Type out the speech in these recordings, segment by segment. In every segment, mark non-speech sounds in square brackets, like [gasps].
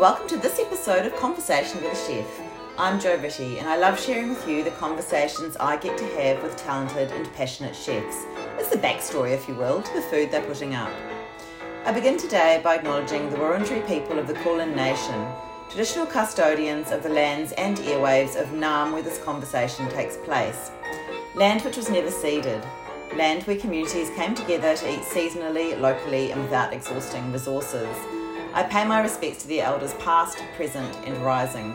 welcome to this episode of Conversation with a Chef. I'm Jo Ritty, and I love sharing with you the conversations I get to have with talented and passionate chefs. It's the backstory, if you will, to the food they're putting up. I begin today by acknowledging the Wurundjeri people of the Kulin Nation, traditional custodians of the lands and airwaves of Naarm, where this conversation takes place. Land which was never ceded, land where communities came together to eat seasonally, locally, and without exhausting resources. I pay my respects to the elders past, present, and rising.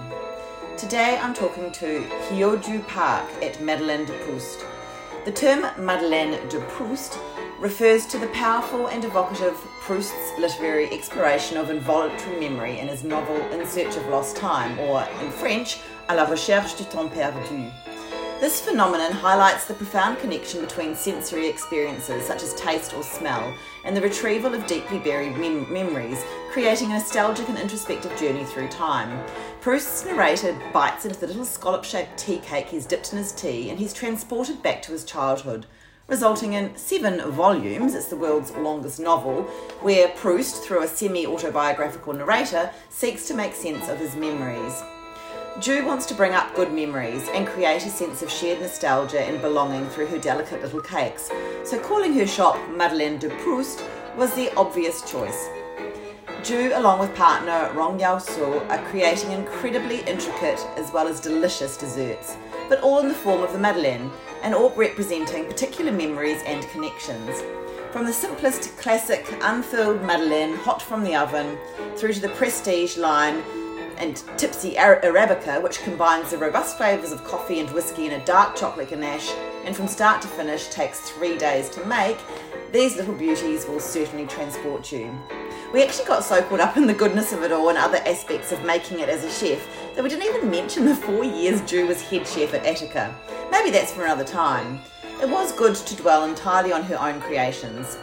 Today I'm talking to Hyoju Park at Madeleine de Proust. The term Madeleine de Proust refers to the powerful and evocative Proust's literary exploration of involuntary memory in his novel In Search of Lost Time, or in French, À la recherche du temps perdu. This phenomenon highlights the profound connection between sensory experiences, such as taste or smell, and the retrieval of deeply buried mem- memories, creating a nostalgic and introspective journey through time. Proust's narrator bites into the little scallop shaped tea cake he's dipped in his tea, and he's transported back to his childhood. Resulting in seven volumes, it's the world's longest novel, where Proust, through a semi autobiographical narrator, seeks to make sense of his memories. Ju wants to bring up good memories and create a sense of shared nostalgia and belonging through her delicate little cakes, so calling her shop Madeleine de Proust was the obvious choice. Ju, along with partner Rong Yao Soh, are creating incredibly intricate as well as delicious desserts, but all in the form of the Madeleine, and all representing particular memories and connections. From the simplest classic unfilled Madeleine, hot from the oven, through to the prestige line and Tipsy Arabica, which combines the robust flavours of coffee and whiskey in a dark chocolate ganache, and from start to finish takes three days to make, these little beauties will certainly transport you. We actually got so caught up in the goodness of it all and other aspects of making it as a chef that we didn't even mention the four years Ju was head chef at Attica. Maybe that's for another time. It was good to dwell entirely on her own creations.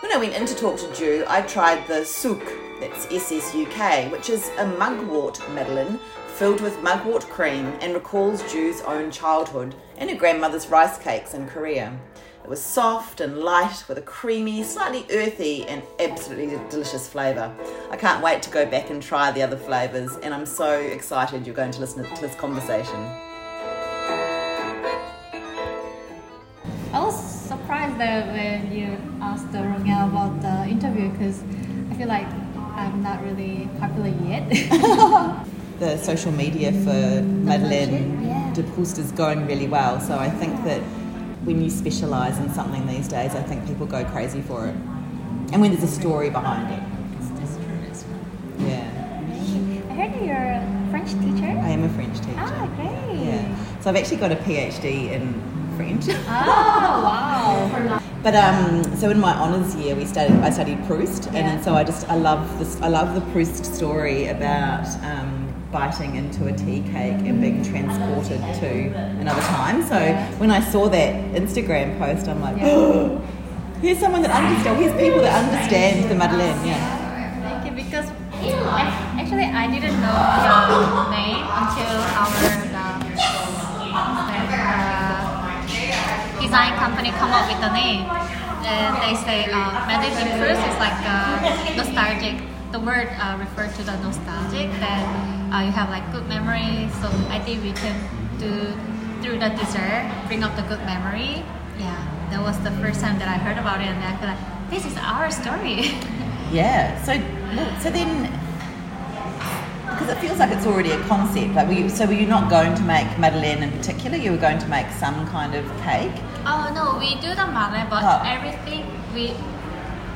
When I went in to talk to Ju, I tried the ssuk, that's SSUK, which is a mugwort madeleine filled with mugwort cream and recalls Ju's own childhood and her grandmother's rice cakes in Korea. It was soft and light with a creamy, slightly earthy, and absolutely delicious flavour. I can't wait to go back and try the other flavours, and I'm so excited you're going to listen to this conversation. I was surprised that when you asked Rongel about the interview because I feel like I'm not really popular yet. [laughs] the social media for Madeleine yeah. de Proust is going really well, so I think that when you specialise in something these days, I think people go crazy for it. And when there's a story behind it. That's true, that's true. Yeah. I heard you're a French teacher. I am a French teacher. Ah, great. Yeah. So I've actually got a PhD in French. Oh, wow. [laughs] But um, so in my honours year, we studied. I studied Proust, and, Yeah. and so I just I love this. I love the Proust story about um, biting into a tea cake and being transported to another time. So Yeah. when I saw that Instagram post, I'm like, Yeah. [gasps] here's someone that understands. Here's people that understand the Madeleine. Yeah. Thank you. Because actually, I didn't know your name until our the, uh, design company come up with the name. And they say uh, de Proust is like uh, nostalgic. The word uh, refers to the nostalgic that uh, you have like good memories. So I think we can do through the dessert bring up the good memory. Yeah, that was the first time that I heard about it, and I feel like this is our story. [laughs] Yeah. So, so then, because it feels like it's already a concept. Like, were you, so were you not going to make Madeleine in particular? You were going to make some kind of cake. Oh no, we do the male, but Oh. everything we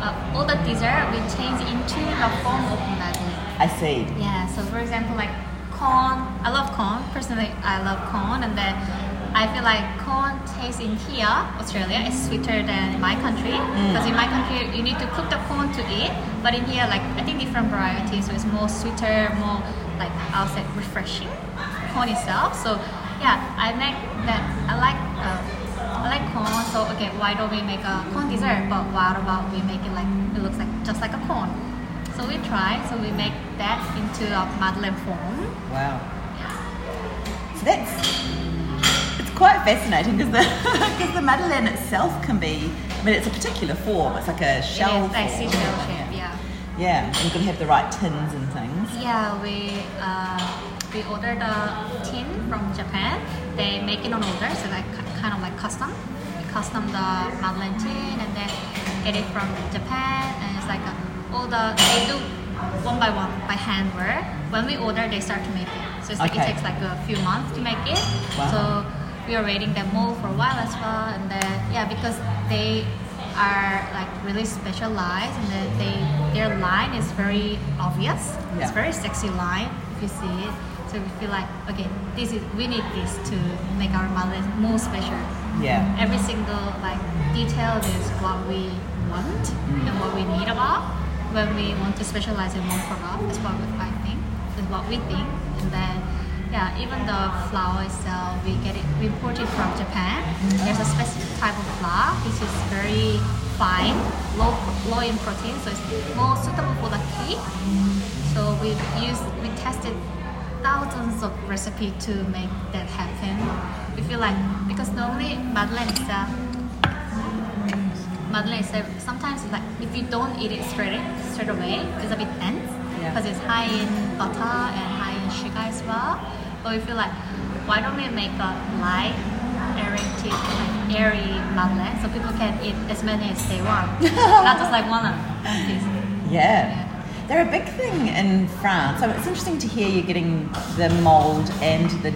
uh, all the dessert we change into the form of madeleine. I see. Yeah. So for example, like corn. I love corn. Personally, I love corn, and then I feel like corn taste in here, Australia, is sweeter than in my country. Because in my country, you need to cook the corn to eat, but in here, like I think different varieties, so it's more sweeter, more like I'll say refreshing corn itself. So yeah, I make that. I like. Uh, like corn, so okay, why don't we make a corn dessert? But what about we make it like it looks like just like a corn? So we try, so we make that into a madeleine form. Wow. So that's it's quite fascinating because the [laughs] because the madeleine itself can be. I mean, it's a particular form. It's like a shell it is like form. seashell shape, yeah. Yeah, and you've got to have the right tins and things. Yeah, we uh, we ordered a tin from Japan. They make it on order, so like kind of like custom. We custom the Madeleine tin and then get it from Japan, and it's like a, all the they do one by one by hand work. When we order, they start to make it. So it's like Okay. it takes like a few months to make it. Wow. So we are waiting them all for a while as well, and then yeah, because they are like really specialized and then they their line is very obvious. Yeah. It's very sexy line if you see it. So we feel like okay, this is we need this to make our mallet more special. Yeah. Every single like detail is what we want mm. and what we need about when we want to specialize in one product. That's what we I think. Is what we think. And then yeah, even the flour itself, we get it we import it from Japan. There's a specific type of flour which is very fine, low low in protein, so it's more suitable for the cake. So we use we tested thousands of recipe to make that happen. We feel like because normally Madeleine is a, Madeleine itself sometimes like if you don't eat it straight straight away, it's a bit dense Yeah. because it's high in butter and high in sugar as well. But we feel like why don't we make a light, airy, tip, like airy Madeleine so people can eat as many as they want, [laughs] not just like one piece. Yeah. They're a big thing in France. So it's interesting to hear you're getting the mold and the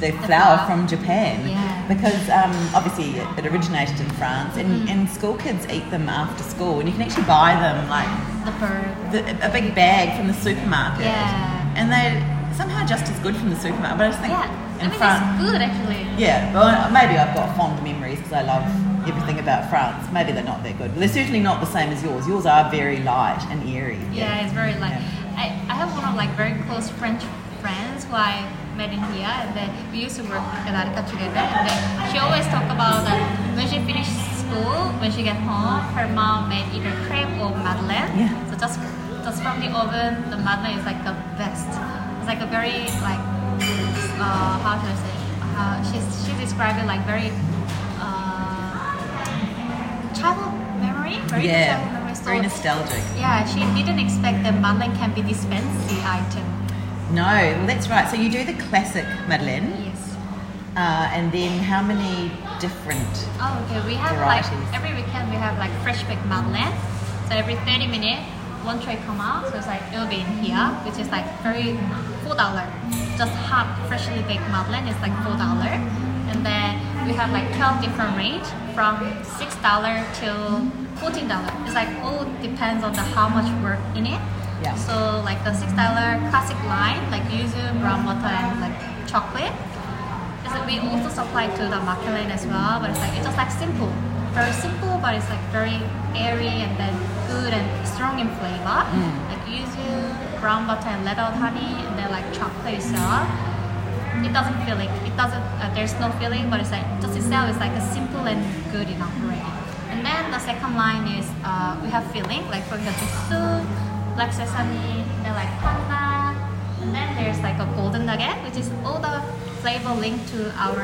the flour flour. from Japan Yeah. because um, obviously it originated in France and, Mm-hmm. and school kids eat them after school and you can actually buy them like The the, a big bag from the supermarket Yeah. and they're somehow just as good from the supermarket but I just think Yeah, I in mean France it's good actually. yeah, well, maybe I've got fond memories because I love everything about France. Maybe they're not that good. But They're certainly not the same as yours. Yours are very light and airy. Yeah, it's very light. Yeah. I, I have one of like very close French friends who I met in here and then we used to work at Attica together and then she always talk about that when she finished school, when she get home, her mom made either crepe or madeleine. Yeah. So just just from the oven, the madeleine is like the best. It's like a very like uh, how should I say? Uh, she's she described it like very childhood memory, very Yeah, childhood memory. So very nostalgic. yeah, she didn't expect that Madeleine can be this fancy item. No, well, that's right. So you do the classic Madeleine, Yes. uh, and then how many different? Oh, okay. We have Varieties. like every weekend we have like fresh baked Madeleine. So every 30 minutes, one tray come out. So it's like it'll be in here, which is like very four dollar. Just hot freshly baked Madeleine is like four dollar, and then we have like 12 different range from six dollar till fourteen dollar. It's like all depends on the how much work in it. Yeah. So like the six dollar classic line, like yuzu, brown butter, and like chocolate. Is that we also supply to the market lane as well, but it's like it's just like simple, very simple, but it's like very airy and then good and strong in flavor. Mm. Like yuzu, brown butter, and leather honey, and then like chocolate itself. It doesn't feel like it doesn't. Uh, there's no feeling, but it's like just itself is like a simple and good enough already. And then the second line is uh, we have filling, like for example ssuk, black sesame, then like pandan, and then there's like a golden nugget, which is all the flavor linked to our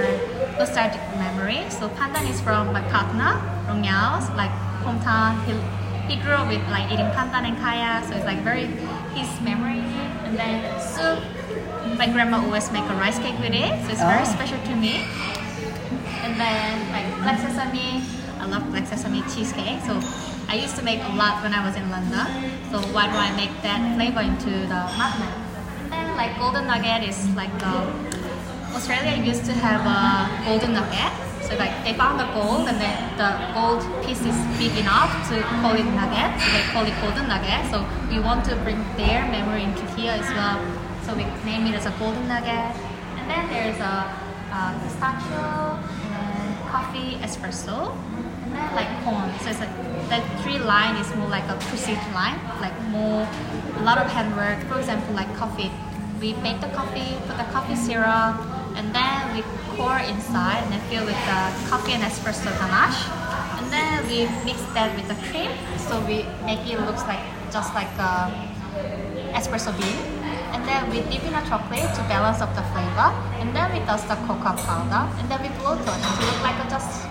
nostalgic memory. So pandan is from my partner, like hometown. He, he grew up with like eating pandan and kaya, so it's like very his memory. And then ssuk, my grandma always make a rice cake with it, so it's very Oh. special to me. And then like black sesame, I love black sesame cheesecake. So I used to make a lot when I was in London. So why do I make that flavor into the madeleine? And then like golden nugget is like uh, Australia used to have a golden nugget. So like they found the gold and then the gold piece is big enough to call it nugget. So they call it golden nugget. So we want to bring their memory into here as well. So we name it as a golden nugget. And then there's a, uh pistachio and coffee espresso. And then like corn. So it's like that three line is more like a procedure line, like more a lot of handwork. For example, like coffee we make the coffee, put the coffee syrup, and then we pour inside and then fill with the coffee and espresso ganache. And then we mix that with the cream, so we make it looks like just like a espresso bean. And then we dip in a chocolate to balance up the flavor. And then we dust the cocoa powder, and then we blow it to look like a just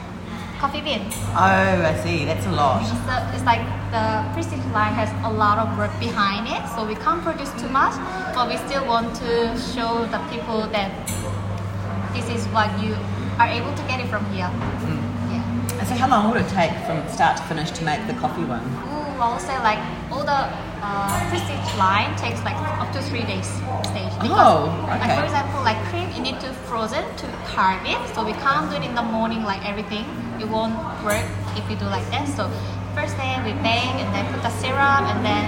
coffee bean. Oh, I see. That's a lot. So it's like the prestige line has a lot of work behind it, so we can't produce too much, but we still want to show the people that this is what you are able to get it from here. Yeah. And so, how long would it take from start to finish to make the coffee one? Ooh, I would say like all the uh, prestige line takes like up to three days stage. Oh, okay. Like okay. for example, like cream, you need to frozen to carve it. So we can't do it in the morning like everything. It won't work if you do like that. So first day we bake and then put the syrup and then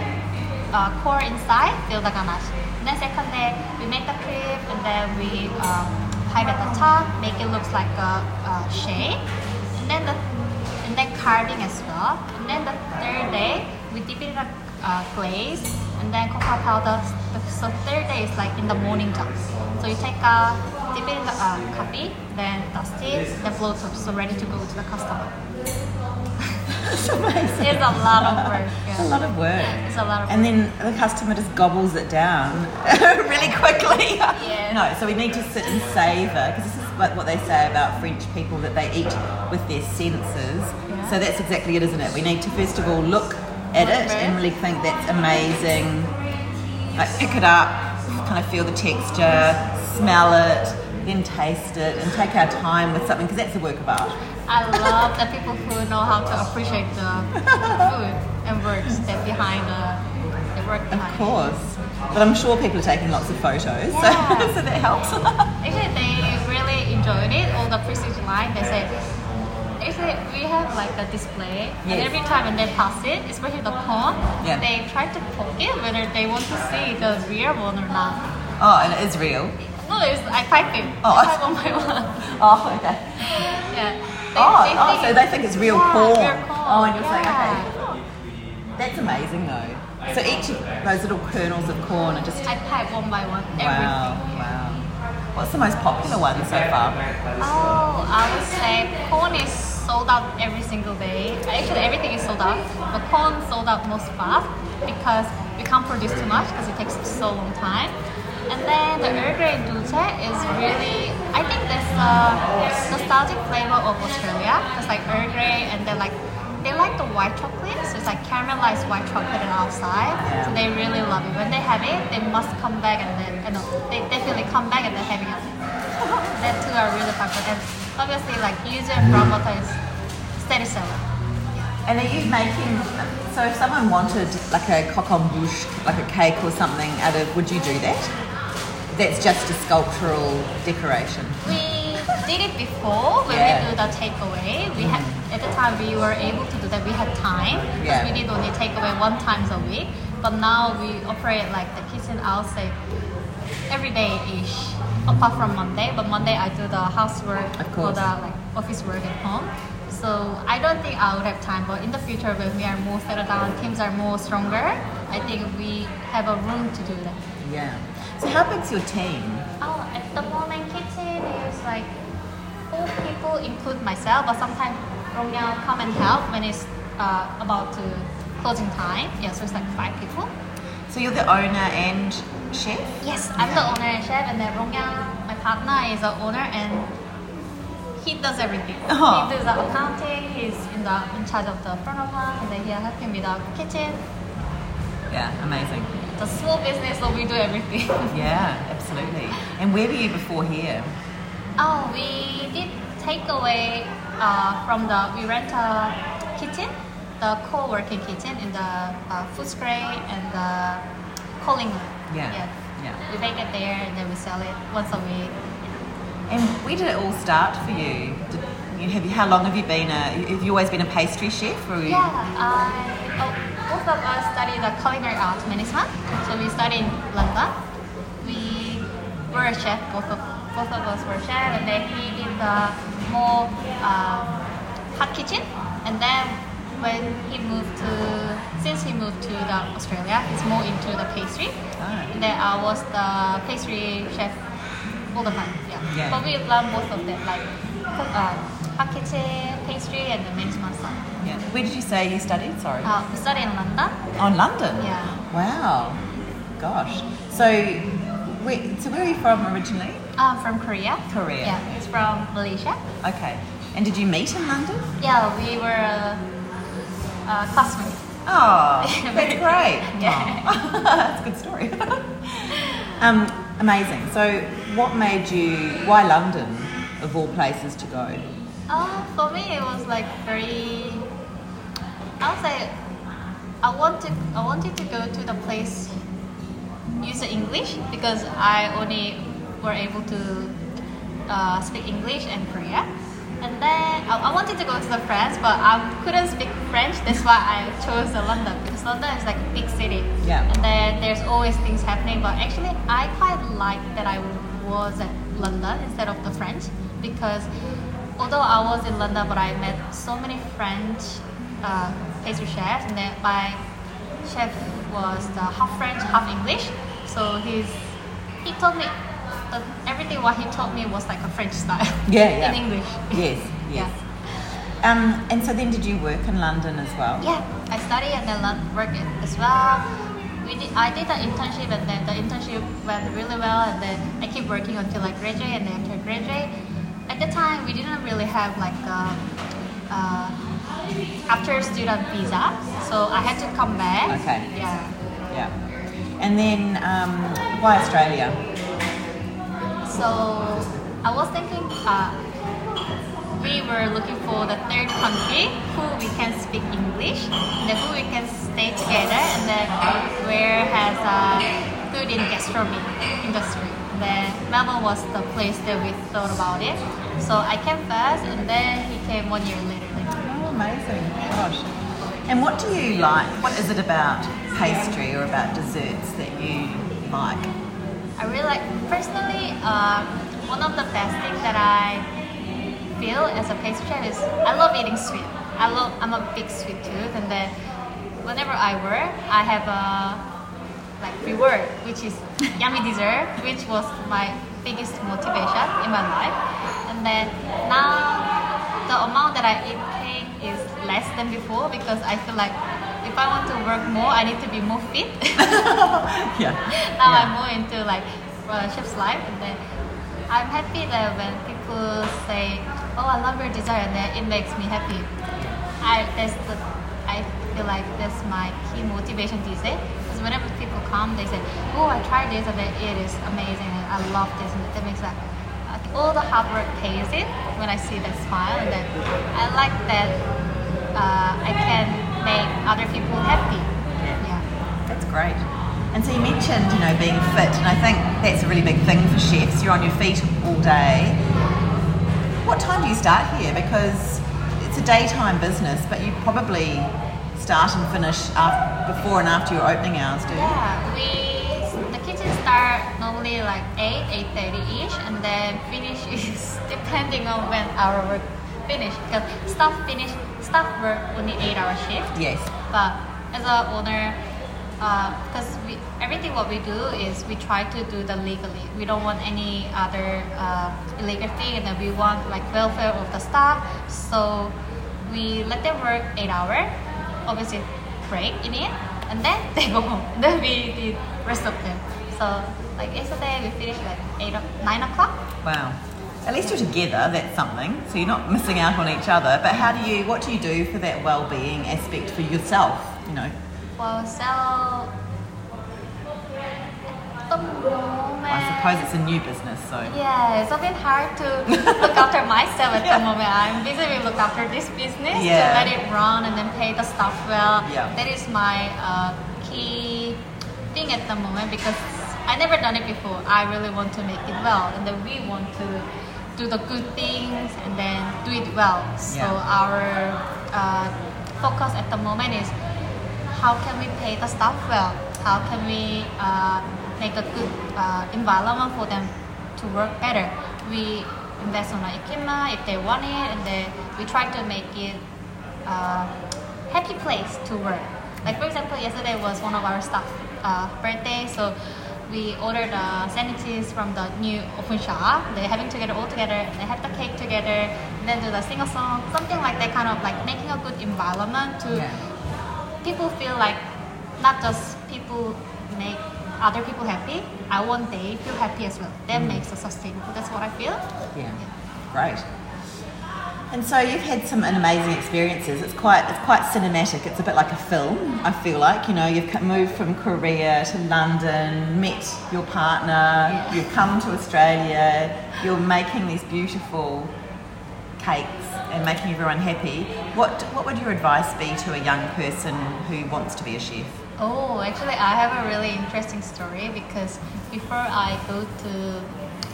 uh, pour inside, fill the ganache. And then second day we make the cream and then we um, pipe at the top, make it looks like a, a shape. And then the and then carving as well. And then the third day, we dip it in a uh, glaze and then cocoa powder. So third day is like in the morning job. So you take a dip it in the uh, coffee, then dust it, then blow up, so ready to go to the customer. That's amazing. It's a lot of work. It's a lot of work. It's a lot of work. And then the customer just gobbles it down [laughs] really quickly. Yeah. No, so we need to sit and savour because this is what, what they say about French people that they eat with their senses. Yeah. So that's exactly it, isn't it? We need to first of all look at it and really think that's amazing. Like pick it up, kind of feel the texture, smell it, then taste it, and take our time with something because that's a work of art. I love the people who know how to appreciate the food and works that behind the, the work Of behind. it. course. But I'm sure people are taking lots of photos, Yeah. so, [laughs] so that helps. Actually, they really enjoyed it. All the prestige line, they said. Actually, we have like a display, and every time when they pass it, especially the cone, Yeah. they try to poke it whether they want to see the real one or not. oh, and it is real. No, it's I type it. Oh, I I- type one by [laughs] one. Oh, okay. Yeah. Oh, they oh, so they think it's real yeah, corn. Oh, corn. Oh, and you're saying, okay. That's amazing though. So each of those little kernels of corn are just I type one by one. wow, Everything. wow. What's the most popular one so far? Oh, I would say corn is sold out every single day. Actually, everything is sold out, but corn sold out most fast because we can't produce too much because it takes so long time. And then the Earl Grey Dulce is really, I think that's the nostalgic flavor of Australia. It's like Earl Grey and then like, they like the white chocolate, so it's like caramelized white chocolate on outside. So they really love it. When they have it, they must come back and then, uh, no, they definitely come back and they're having it. [laughs] that two are really popular. And obviously, like yuzu and brown butter is steady seller. And are you making? So if someone wanted like a coq en bouche, like a cake or something out of, would you do that? That's just a sculptural decoration. We did it before when Yeah. we do the takeaway. We had mm-hmm. at the time we were able to do that. We had time because Yeah. we did only takeaway one times a week. But now we operate like the kitchen. I'll say every day ish, apart from Monday. But Monday I do the housework for the like office work at home. So I don't think I would have time. But in the future, when we are more settled down, teams are more stronger. I think we have a room to do that. Yeah. So how big's your team? Oh, at the moment, kitchen is like four people, include myself. But sometimes Rong Yao come and help when it's uh, about to closing time. Yeah, so it's like five people. So you're the owner and chef. Yes, I'm the owner and chef, and then Rong Yao, my partner, is the owner, and he does everything. Oh. He does the accounting. He's in the in charge of the front of house, and then he help him with the kitchen. Yeah, amazing. The small business, so we do everything. [laughs] Yeah, absolutely. And where were you before here? Oh, we did takeaway uh, from the we rent a kitchen, the co-working kitchen in the uh, spray and the Collingwood. Yeah, yeah. yeah. We bake it there and then we sell it once a week. And where did it all start for you? Did, you have you, how long have you been a? Have you always been a pastry chef? Or you, Yeah, I, oh, both of us studied the culinary arts management. So we studied in London. We were a chef. Both of both of us were chef, and then he did the more uh, hot kitchen. And then when he moved to, since he moved to the Australia, he's more into the pastry. Ah. And then I was the pastry chef all the time. Yeah. Yeah. But we learned both of them, like uh, kitchen, pastry, and the management stuff. Yeah. Where did you say you studied? Sorry. Uh, we studied in London. On London. Yeah. Wow. Gosh. So, where, so where are you from originally? Um, from Korea. Korea. Yeah, it's from Malaysia. Okay. And did you meet in London? Yeah, we were uh, uh, classmates. Oh, [laughs] that's great. Yeah. Wow. [laughs] that's a good story. [laughs] um, amazing. So, what made you, why London of all places to go? Uh, for me, it was like very. I would say, I wanted I wanted to go to the place use the English because I only were able to uh, speak English and Korea. And then I, I wanted to go to the France, but I couldn't speak French. That's why I chose the London because London is like a big city. Yeah. And then there's always things happening. But actually, I quite like that I was at London instead of the French because although I was in London, but I met so many French uh, pastry chefs, and then my chef was the half French, half English. So he's he told me that everything what he told me was like a French style. [laughs] Yeah, [laughs] yeah. In English. Yes, [laughs] yes. Yeah. Um, and so then did you work in London as well? Yeah, I studied and then learned work as well. We did, I did an internship and then the internship went really well and then I keep working until I graduate and then after I graduate. At the time we didn't really have like a, uh, after student visa, so I had to come back. Okay. Yeah. Yeah. And then um, why Australia? So I was thinking uh, we were looking for the third country who we can speak English, and then who we can stay together, and then where has a good in gastronomy industry. And then Melbourne was the place that we thought about it. So I came first, and then he came one year later. Oh, amazing. Gosh. And what do you like? What is it about pastry or about desserts that you like? I really like personally uh, one of the best things that I feel as a pastry chef is I love eating sweet. I love I'm a big sweet tooth and then whenever I work I have a like reward which is yummy dessert which was my biggest motivation in my life and then now the amount that I eat cake is less than before because I feel like if I want to work more I need to be more fit [laughs] [laughs] Yeah. now Yeah. I'm more into like uh, chef's life, and then I'm happy that when people say, "Oh, I love your dessert," and then it makes me happy. I that's the I feel like that's my key motivation these days. Because whenever people come, they say, "Oh, I tried this, and it is amazing, and I love this," and that makes like like, all the hard work pays it when I see that smile, and then I like that uh, I can make other people happy. Yeah. That's great. And so you mentioned, you know, being fit, and I think that's a really big thing for chefs. You're on your feet all day. What time do you start here? Because it's a daytime business, but you probably start and finish after, before and after your opening hours, do you? Yeah, we the kitchen start normally like eight, eight thirty ish, and then finish [laughs] is depending on when our work finish. Because staff finish, staff work only eight hour shift, Yes. but as a owner, because we everything what we do is we try to do the legally. We don't want any other uh, illegal thing, and then we want like welfare of the staff. So we let them work eight hour, obviously break in it, and then [laughs] they go home. Then we did rest of them. So like yesterday we finished like eight o- nine o'clock. Wow. At least you're together, that's something. So you're not missing out on each other. But how do you, what do you do for that well-being aspect for yourself, you know? Well, so moment. I suppose it's a new business, so. Yeah, it's a bit hard to look [laughs] after myself at Yeah. the moment. I'm busy with look after this business Yeah. to let it run and then pay the staff well. Yeah. That is my uh, key thing at the moment because I never done it before. I really want to make it well, and then we want to do the good things and then do it well. So Yeah. our uh, focus at the moment is how can we pay the staff well? How can we uh, make a good uh, environment for them to work better? We invest on the equipment if they want it, and then we try to make it a happy place to work. Like for example, yesterday was one of our staff uh, birthday, so we ordered uh, sandwiches from the new open shop. They're having together all together, and they have the cake together, and then do the sing a song, something like that, kind of like making a good environment to Yeah. people feel like not just people make other people happy. I want they feel happy as well. That mm. makes us sustainable. That's what I feel. Yeah. Great. And so you've had some amazing experiences. It's quite it's quite cinematic. It's a bit like a film. I feel like you know you've moved from Korea to London, met your partner, Yeah. you've come to Australia. You're making these beautiful cakes and making everyone happy. What what would your advice be to a young person who wants to be a chef? Oh, actually, I have a really interesting story because before I go to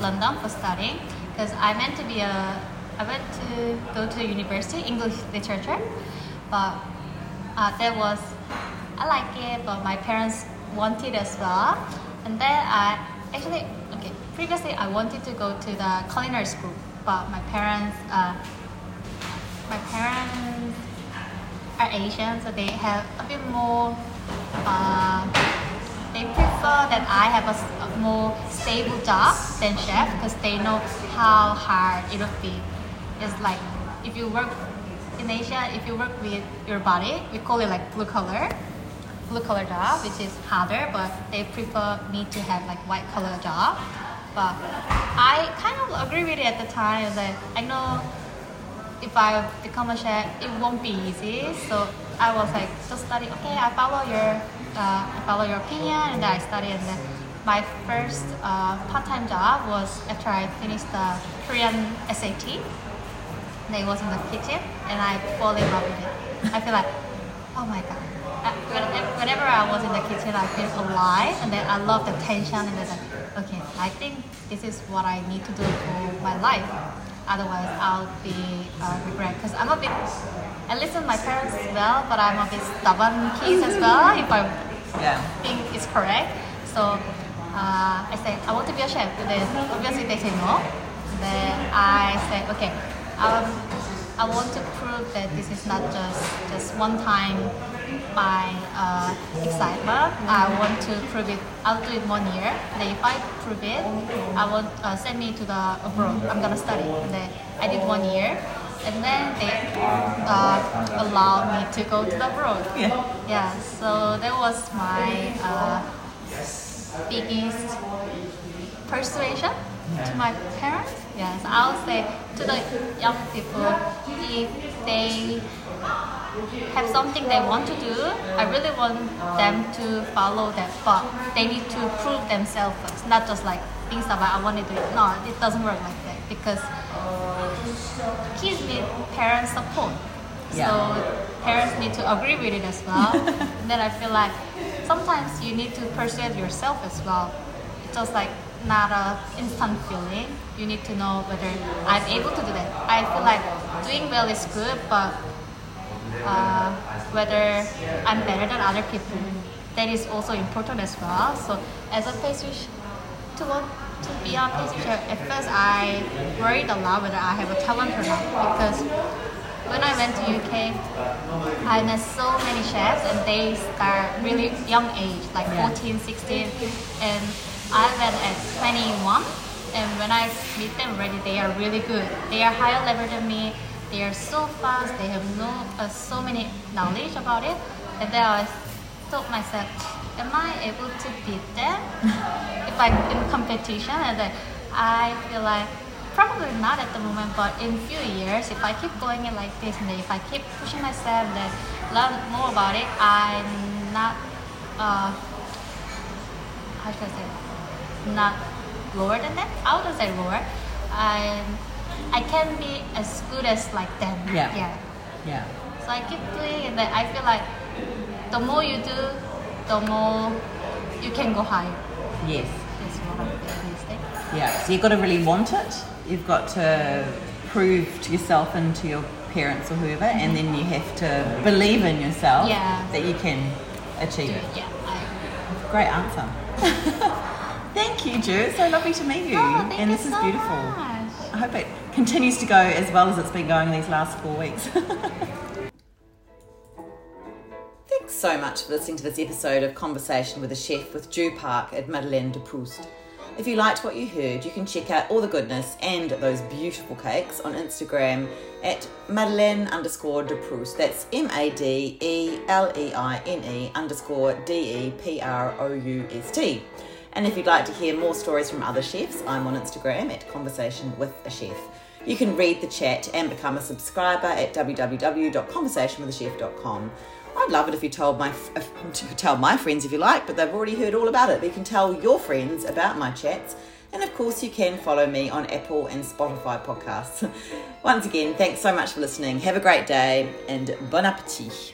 London for studying, because I meant to be a, I went to go to the university English literature, but uh, that was I like it, but my parents wanted as well, and then I actually okay. Previously, I wanted to go to the culinary school, but my parents, uh, my parents are Asian, so they have a bit more. Uh, they prefer that I have a more stable job than chef because they know how hard it would be. It's like if you work in Asia, if you work with your body, we call it like blue collar, blue collar job, which is harder, but they prefer me to have like white collar job. But I kind of agree with it at the time that I know if I become a chef, it won't be easy. So I was like, just study. Okay, I follow your, uh, I follow your opinion, and I study. And then my first uh, part-time job was after I finished the Korean SAT. And I was in the kitchen, and I fall in love with it. I feel like, oh my god. Whenever I was in the kitchen, I feel alive, and then I love the tension, and then like, okay, I think this is what I need to do for my life. Otherwise, I'll be uh, regret. Because I'm a bit, I listen to my parents as well, but I'm a bit stubborn kid as well. If I Yeah. think it's correct. So uh, I said, I want to be a chef. Then obviously they say no. Then I said, okay, um, I want to prove that this is not just just one time my uh, excitement. I want to prove it. I'll do it one year. Then if I prove it, I want uh, send me to the abroad. I'm gonna study. And then I did one year. And then they uh, allowed me to go to the abroad. Yeah. Yeah, so that was my uh, biggest persuasion to my parents. Yes, I would say to the young people, if they have something they want to do, I really want them to follow that, but they need to prove themselves first, not just like things about I want to do it. No, it doesn't work like that because kids need parent support. Yeah. So parents need to agree with it as well. [laughs] and then I feel like sometimes you need to persuade yourself as well. It's just like not a instant feeling. You need to know whether I'm able to do that. I feel like doing well is good, but uh, whether I'm better than other people, that is also important as well. So as a pastry to want to be a pastry chef, at first I worried a lot whether I have a talent or not because when I went to UK, I met so many chefs and they start really young age, like Yeah. 14, 16, and I went at 21. And when I meet them already, they are really good. They are higher level than me. They are so fast. They have no uh, so many knowledge about it. And then I thought myself, am I able to beat them [laughs] if I'm in competition? And then I feel like probably not at the moment, but in few years, if I keep going it like this, and if I keep pushing myself, then learn more about it, I'm not. Uh, how should I say? Not lower than them. I wouldn't say lower. I I can be as good as like them. Yeah. Yeah. Yeah. So I keep doing it. That I feel like the more you do, the more you can go higher. Yes. That's what I'm. Yeah. So you've got to really want it. You've got to prove to yourself and to your parents or whoever, and then you have to believe in yourself Yeah. that you can achieve Do it. it. Yeah. I. Great answer. [laughs] Thank you, Ju. It's so lovely to meet you. Oh, thank and you this is so beautiful. much. Hope it continues to go as well as it's been going these last four weeks. [laughs] Thanks so much for listening to this episode of Conversation with a Chef with Ju Park at Madeleine de Proust. If you liked what you heard, you can check out all the goodness and those beautiful cakes on Instagram at Madeleine underscore de Proust. That's M A D E L E I N E underscore D E P R O U S T. And if you'd like to hear more stories from other chefs, I'm on Instagram at Conversation with a Chef. You can read the chat and become a subscriber at www.conversationwithachef.com. I'd love it if you told my if, tell my friends if you like, but they've already heard all about it. But you can tell your friends about my chats, and of course you can follow me on Apple and Spotify podcasts. [laughs] Once again, thanks so much for listening. Have a great day and bon appetit.